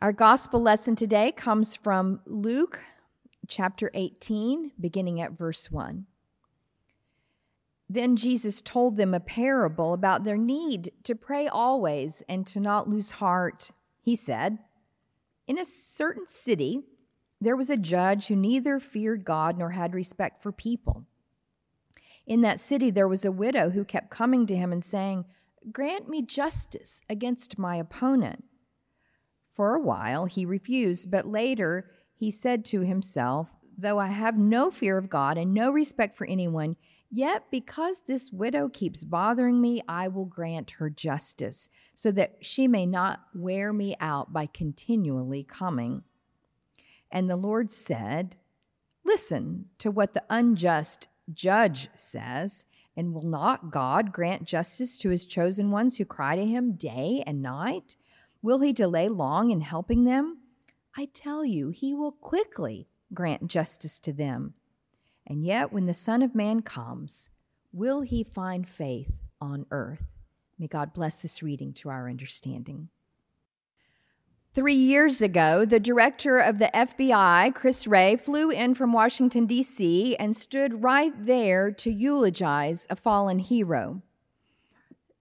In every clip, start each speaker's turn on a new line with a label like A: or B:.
A: Our gospel lesson today comes from Luke chapter 18, beginning at verse 1. Then Jesus told them a parable about their need to pray always and to not lose heart. He said, In a certain city, there was a judge who neither feared God nor had respect for people. In that city, there was a widow who kept coming to him and saying, Grant me justice against my opponent. For a while he refused, but later he said to himself, Though I have no fear of God and no respect for anyone, yet because this widow keeps bothering me, I will grant her justice, so that she may not wear me out by continually coming. And the Lord said, Listen to what the unjust judge says. And will not God grant justice to his chosen ones who cry to him day and night? Will he delay long in helping them? I tell you, he will quickly grant justice to them. And yet, when the Son of Man comes, will he find faith on earth? May God bless this reading to our understanding. Three years ago, the director of the FBI, Chris Wray, flew in from Washington, D.C., and stood right there to eulogize a fallen hero.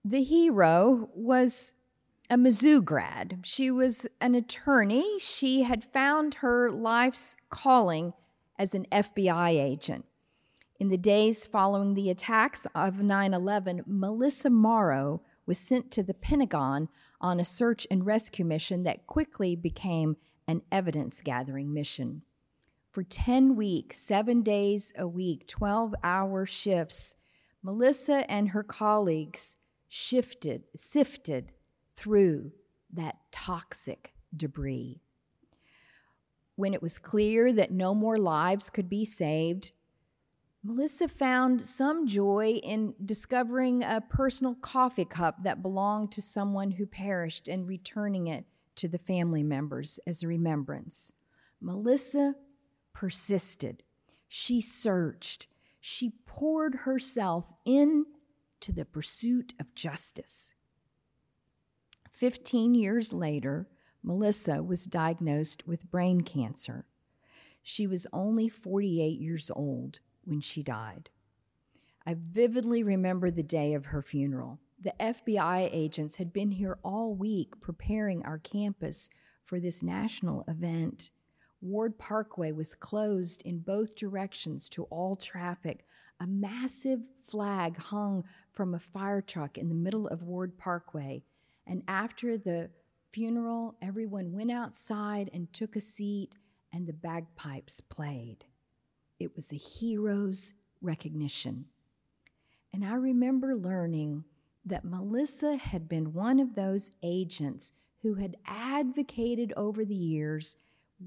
A: The hero was a Mizzou grad. She was an attorney. She had found her life's calling as an FBI agent. In the days following the attacks of 9 11, Melissa Morrow was sent to the Pentagon on a search and rescue mission that quickly became an evidence gathering mission. For 10 weeks, seven days a week, 12 hour shifts, Melissa and her colleagues shifted, sifted through that toxic debris. When it was clear that no more lives could be saved, Melissa found some joy in discovering a personal coffee cup that belonged to someone who perished and returning it to the family members as a remembrance. Melissa persisted. She searched. She poured herself into the pursuit of justice. 15 years later, Melissa was diagnosed with brain cancer. She was only 48 years old when she died. I vividly remember the day of her funeral. The FBI agents had been here all week preparing our campus for this national event. Ward Parkway was closed in both directions to all traffic. A massive flag hung from a fire truck in the middle of Ward Parkway and after the funeral, everyone went outside and took a seat, and the bagpipes played. It was a hero's recognition. And I remember learning that Melissa had been one of those agents who had advocated over the years,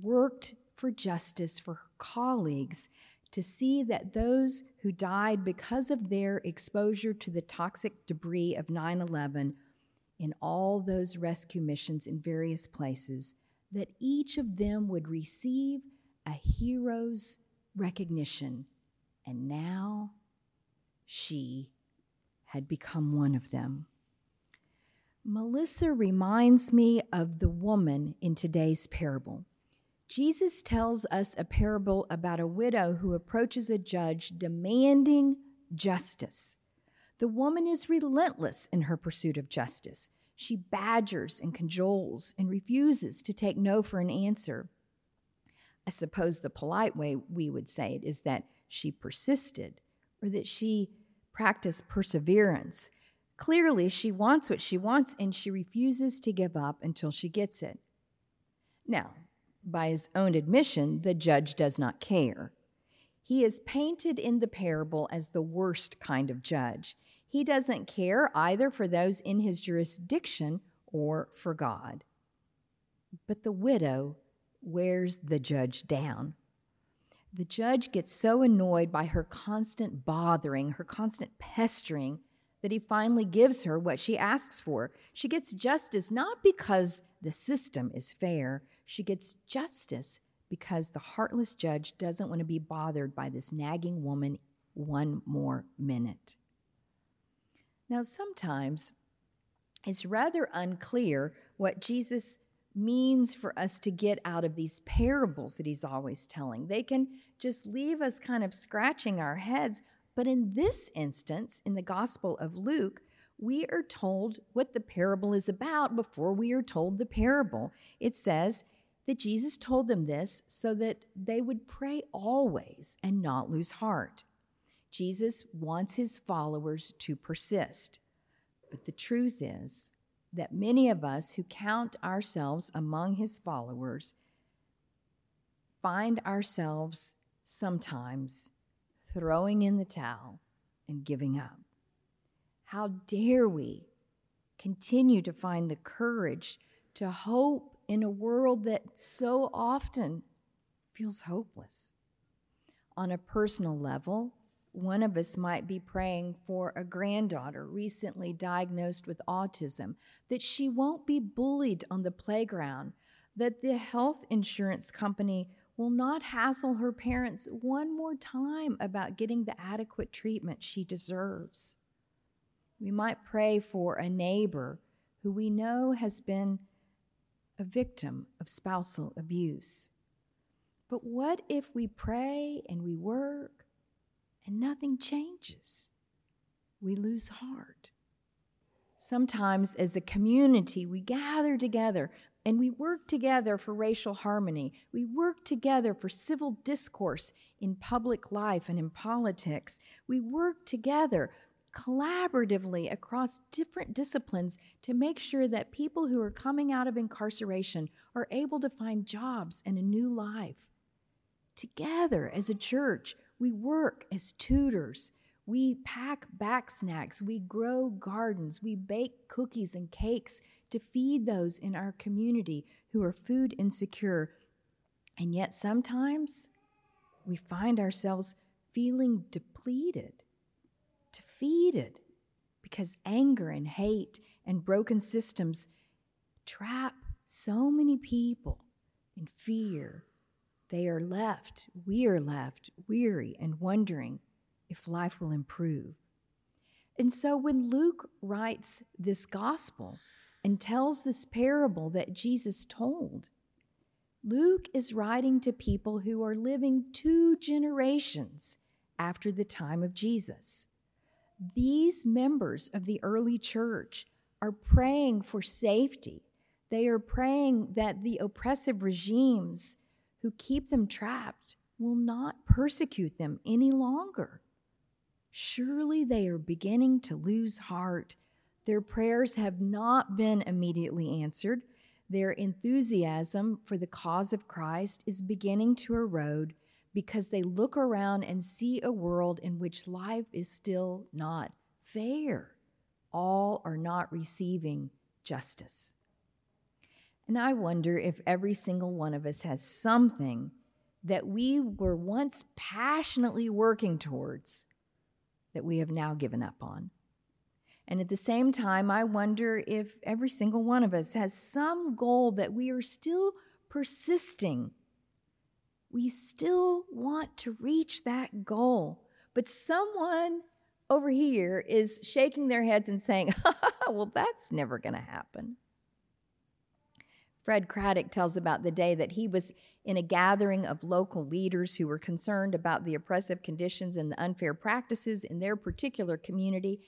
A: worked for justice for her colleagues to see that those who died because of their exposure to the toxic debris of 9 11 in all those rescue missions in various places, that each of them would receive a hero's recognition. And now she had become one of them. Melissa reminds me of the woman in today's parable. Jesus tells us a parable about a widow who approaches a judge demanding justice. The woman is relentless in her pursuit of justice. She badgers and cajoles and refuses to take no for an answer. I suppose the polite way we would say it is that she persisted or that she practiced perseverance. Clearly, she wants what she wants and she refuses to give up until she gets it. Now, by his own admission, the judge does not care. He is painted in the parable as the worst kind of judge. He doesn't care either for those in his jurisdiction or for God. But the widow wears the judge down. The judge gets so annoyed by her constant bothering, her constant pestering, that he finally gives her what she asks for. She gets justice not because the system is fair, she gets justice because the heartless judge doesn't want to be bothered by this nagging woman one more minute. Now, sometimes it's rather unclear what Jesus means for us to get out of these parables that he's always telling. They can just leave us kind of scratching our heads. But in this instance, in the Gospel of Luke, we are told what the parable is about before we are told the parable. It says that Jesus told them this so that they would pray always and not lose heart. Jesus wants his followers to persist. But the truth is that many of us who count ourselves among his followers find ourselves sometimes throwing in the towel and giving up. How dare we continue to find the courage to hope in a world that so often feels hopeless? On a personal level, one of us might be praying for a granddaughter recently diagnosed with autism, that she won't be bullied on the playground, that the health insurance company will not hassle her parents one more time about getting the adequate treatment she deserves. We might pray for a neighbor who we know has been a victim of spousal abuse. But what if we pray and we work and nothing changes? We lose heart. Sometimes, as a community, we gather together and we work together for racial harmony. We work together for civil discourse in public life and in politics. We work together collaboratively across different disciplines to make sure that people who are coming out of incarceration are able to find jobs and a new life. Together as a church, we work as tutors. We pack back snacks. We grow gardens. We bake cookies and cakes to feed those in our community who are food insecure. And yet sometimes we find ourselves feeling depleted defeated because anger and hate and broken systems trap so many people in fear. They are left, we are left weary and wondering if life will improve. And so when Luke writes this gospel and tells this parable that Jesus told, Luke is writing to people who are living two generations after the time of Jesus. These members of the early church are praying for safety. They are praying that the oppressive regimes who keep them trapped will not persecute them any longer. Surely they are beginning to lose heart. Their prayers have not been immediately answered. Their enthusiasm for the cause of Christ is beginning to erode because they look around and see a world in which life is still not fair. All are not receiving justice. And I wonder if every single one of us has something that we were once passionately working towards that we have now given up on. And at the same time, I wonder if every single one of us has some goal that we are still persisting we still want to reach that goal. But someone over here is shaking their heads and saying, well, that's never going to happen. Fred Craddock tells about the day that he was in a gathering of local leaders who were concerned about the oppressive conditions and the unfair practices in their particular community.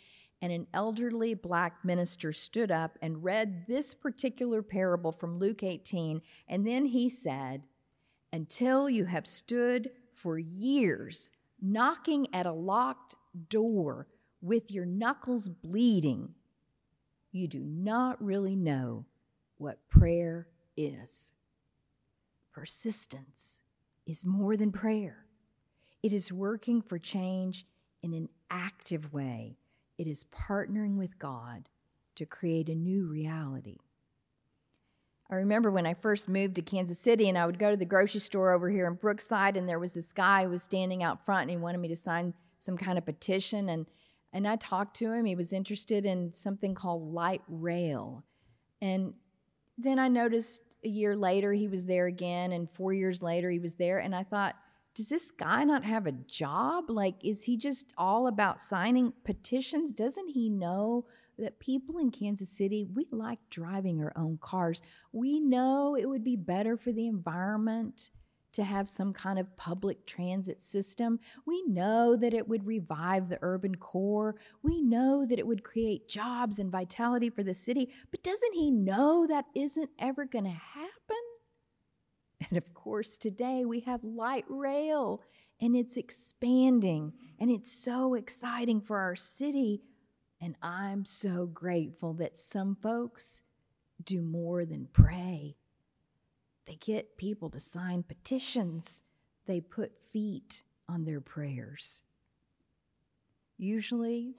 A: And an elderly black minister stood up and read this particular parable from Luke 18. And then he said, until you have stood for years knocking at a locked door with your knuckles bleeding, you do not really know what prayer is. Persistence is more than prayer, it is working for change in an active way, it is partnering with God to create a new reality. I remember when I first moved to Kansas City and I would go to the grocery store over here in Brookside and there was this guy who was standing out front and he wanted me to sign some kind of petition and and I talked to him. He was interested in something called light rail. And then I noticed a year later he was there again and 4 years later he was there and I thought does this guy not have a job? Like, is he just all about signing petitions? Doesn't he know that people in Kansas City, we like driving our own cars. We know it would be better for the environment to have some kind of public transit system. We know that it would revive the urban core. We know that it would create jobs and vitality for the city. But doesn't he know that isn't ever going to happen? And of course, today we have light rail and it's expanding and it's so exciting for our city. And I'm so grateful that some folks do more than pray. They get people to sign petitions, they put feet on their prayers. Usually,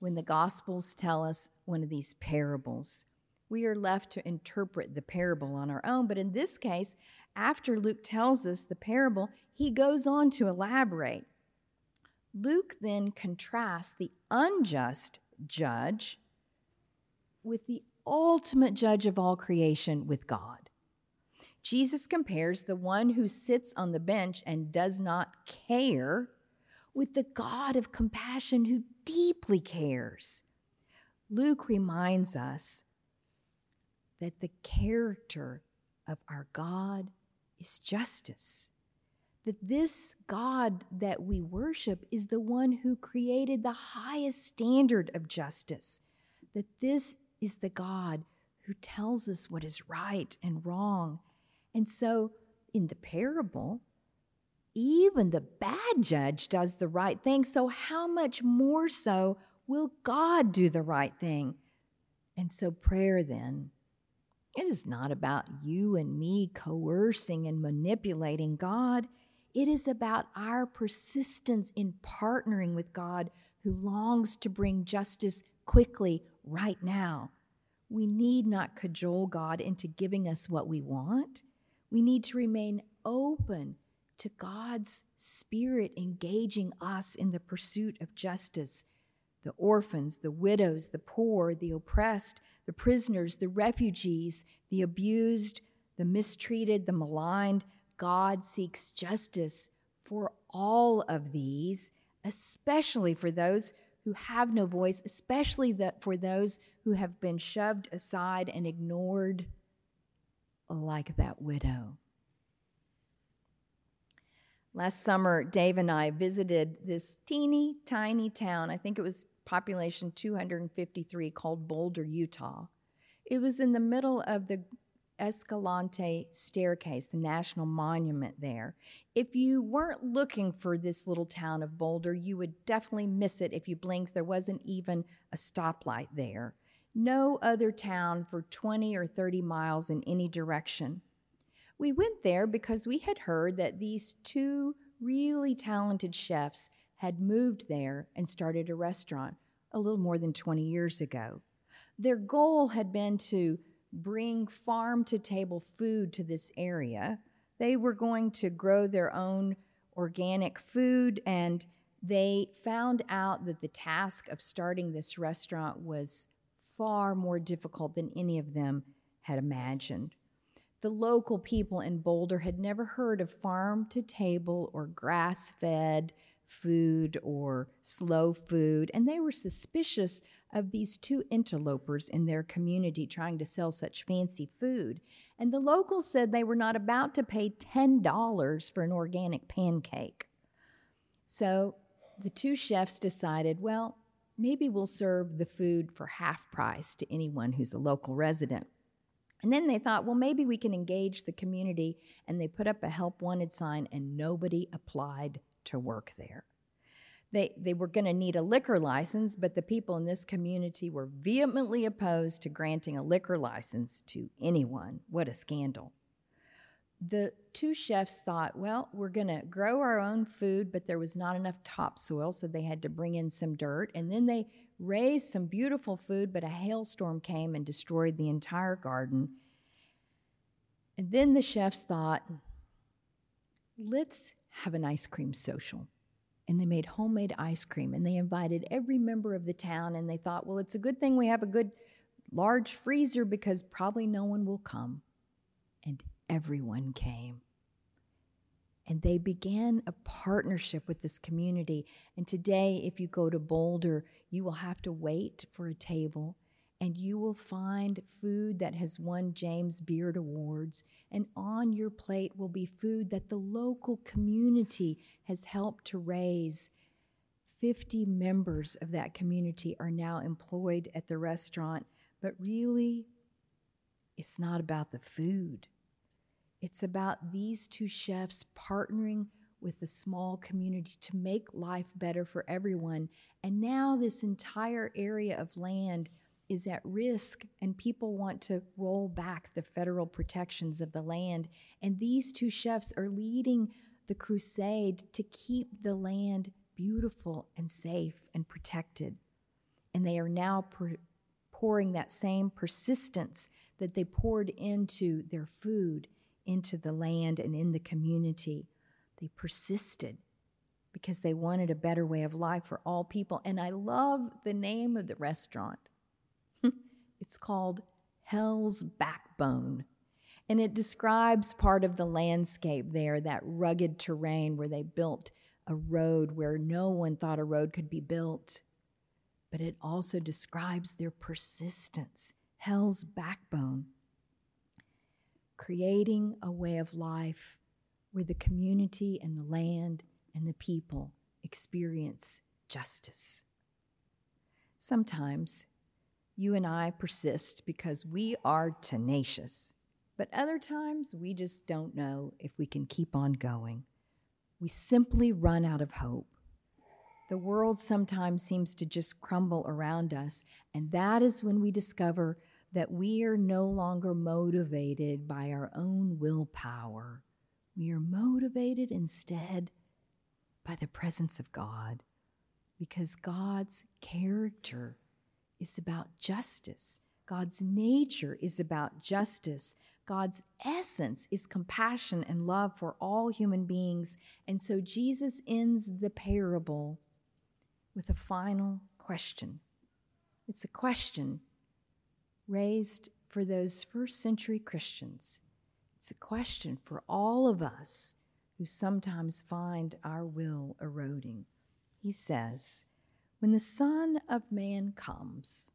A: when the Gospels tell us one of these parables, we are left to interpret the parable on our own. But in this case, after Luke tells us the parable, he goes on to elaborate. Luke then contrasts the unjust judge with the ultimate judge of all creation with God. Jesus compares the one who sits on the bench and does not care with the God of compassion who deeply cares. Luke reminds us that the character of our God is justice. That this God that we worship is the one who created the highest standard of justice. That this is the God who tells us what is right and wrong. And so in the parable, even the bad judge does the right thing. So, how much more so will God do the right thing? And so, prayer then it is not about you and me coercing and manipulating God. It is about our persistence in partnering with God who longs to bring justice quickly right now. We need not cajole God into giving us what we want. We need to remain open to God's Spirit engaging us in the pursuit of justice. The orphans, the widows, the poor, the oppressed, the prisoners, the refugees, the abused, the mistreated, the maligned. God seeks justice for all of these, especially for those who have no voice, especially for those who have been shoved aside and ignored, like that widow. Last summer, Dave and I visited this teeny tiny town. I think it was population 253 called Boulder, Utah. It was in the middle of the Escalante staircase, the national monument there. If you weren't looking for this little town of Boulder, you would definitely miss it if you blinked. There wasn't even a stoplight there. No other town for 20 or 30 miles in any direction. We went there because we had heard that these two really talented chefs had moved there and started a restaurant a little more than 20 years ago. Their goal had been to bring farm to table food to this area. They were going to grow their own organic food, and they found out that the task of starting this restaurant was far more difficult than any of them had imagined. The local people in Boulder had never heard of farm to table or grass fed food or slow food, and they were suspicious of these two interlopers in their community trying to sell such fancy food. And the locals said they were not about to pay $10 for an organic pancake. So the two chefs decided, well, maybe we'll serve the food for half price to anyone who's a local resident. And then they thought, well, maybe we can engage the community. And they put up a help wanted sign, and nobody applied to work there. They, they were going to need a liquor license, but the people in this community were vehemently opposed to granting a liquor license to anyone. What a scandal. The two chefs thought, well, we're going to grow our own food, but there was not enough topsoil, so they had to bring in some dirt. And then they raised some beautiful food, but a hailstorm came and destroyed the entire garden. And then the chefs thought, let's have an ice cream social. And they made homemade ice cream and they invited every member of the town. And they thought, well, it's a good thing we have a good large freezer because probably no one will come. And everyone came. And they began a partnership with this community. And today, if you go to Boulder, you will have to wait for a table and you will find food that has won James Beard Awards. And on your plate will be food that the local community has helped to raise. 50 members of that community are now employed at the restaurant, but really, it's not about the food. It's about these two chefs partnering with the small community to make life better for everyone. And now, this entire area of land is at risk, and people want to roll back the federal protections of the land. And these two chefs are leading the crusade to keep the land beautiful and safe and protected. And they are now per- pouring that same persistence that they poured into their food, into the land, and in the community. They persisted because they wanted a better way of life for all people. And I love the name of the restaurant. It's called Hell's Backbone. And it describes part of the landscape there, that rugged terrain where they built a road where no one thought a road could be built. But it also describes their persistence, hell's backbone, creating a way of life where the community and the land and the people experience justice. Sometimes you and I persist because we are tenacious, but other times we just don't know if we can keep on going. We simply run out of hope. The world sometimes seems to just crumble around us, and that is when we discover that we are no longer motivated by our own willpower. We are motivated instead by the presence of God, because God's character is about justice. God's nature is about justice. God's essence is compassion and love for all human beings. And so Jesus ends the parable with a final question. It's a question raised for those first century Christians. It's a question for all of us who sometimes find our will eroding. He says, When the Son of Man comes,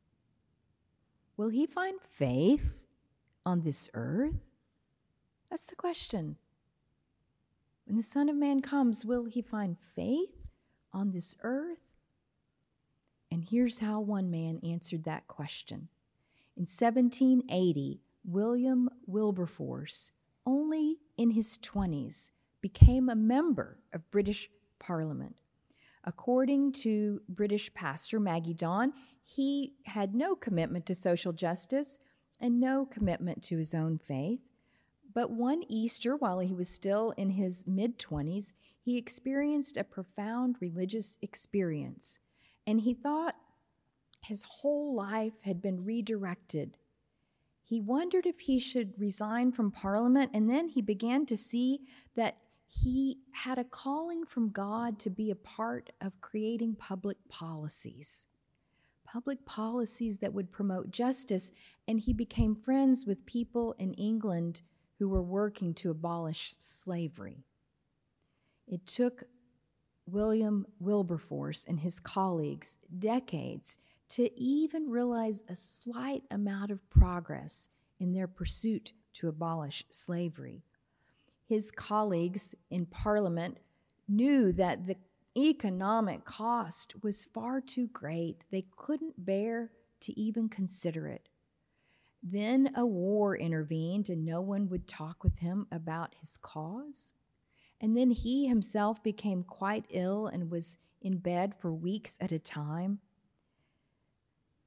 A: will he find faith on this earth? That's the question. When the Son of Man comes, will he find faith on this earth? And here's how one man answered that question. In 1780, William Wilberforce, only in his 20s, became a member of British Parliament. According to British pastor Maggi Dawn, he had no commitment to social justice and no commitment to his own faith. But one Easter, while he was still in his mid 20s, he experienced a profound religious experience, and he thought his whole life had been redirected. He wondered if he should resign from Parliament, and then he began to see that he had a calling from God to be a part of creating public policies public policies that would promote justice, and he became friends with people in England who were working to abolish slavery. It took William Wilberforce and his colleagues decades to even realize a slight amount of progress in their pursuit to abolish slavery. His colleagues in Parliament knew that the economic cost was far too great. They couldn't bear to even consider it. Then a war intervened, and no one would talk with him about his cause. And then he himself became quite ill and was in bed for weeks at a time.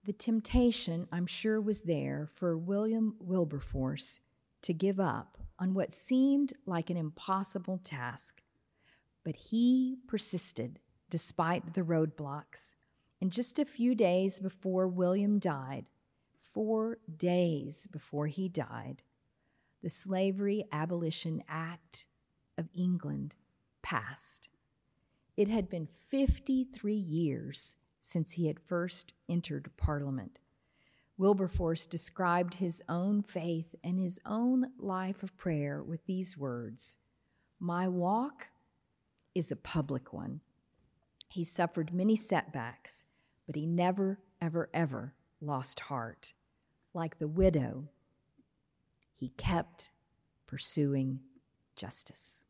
A: The temptation, I'm sure, was there for William Wilberforce to give up on what seemed like an impossible task but he persisted despite the roadblocks. And just a few days before William died, four days before he died, the Slavery Abolition Act of England passed. It had been 53 years since he had first entered Parliament. Wilberforce described his own faith and his own life of prayer with these words My walk is a public one. He suffered many setbacks, but he never, ever, ever lost heart. Like the widow, he kept pursuing justice.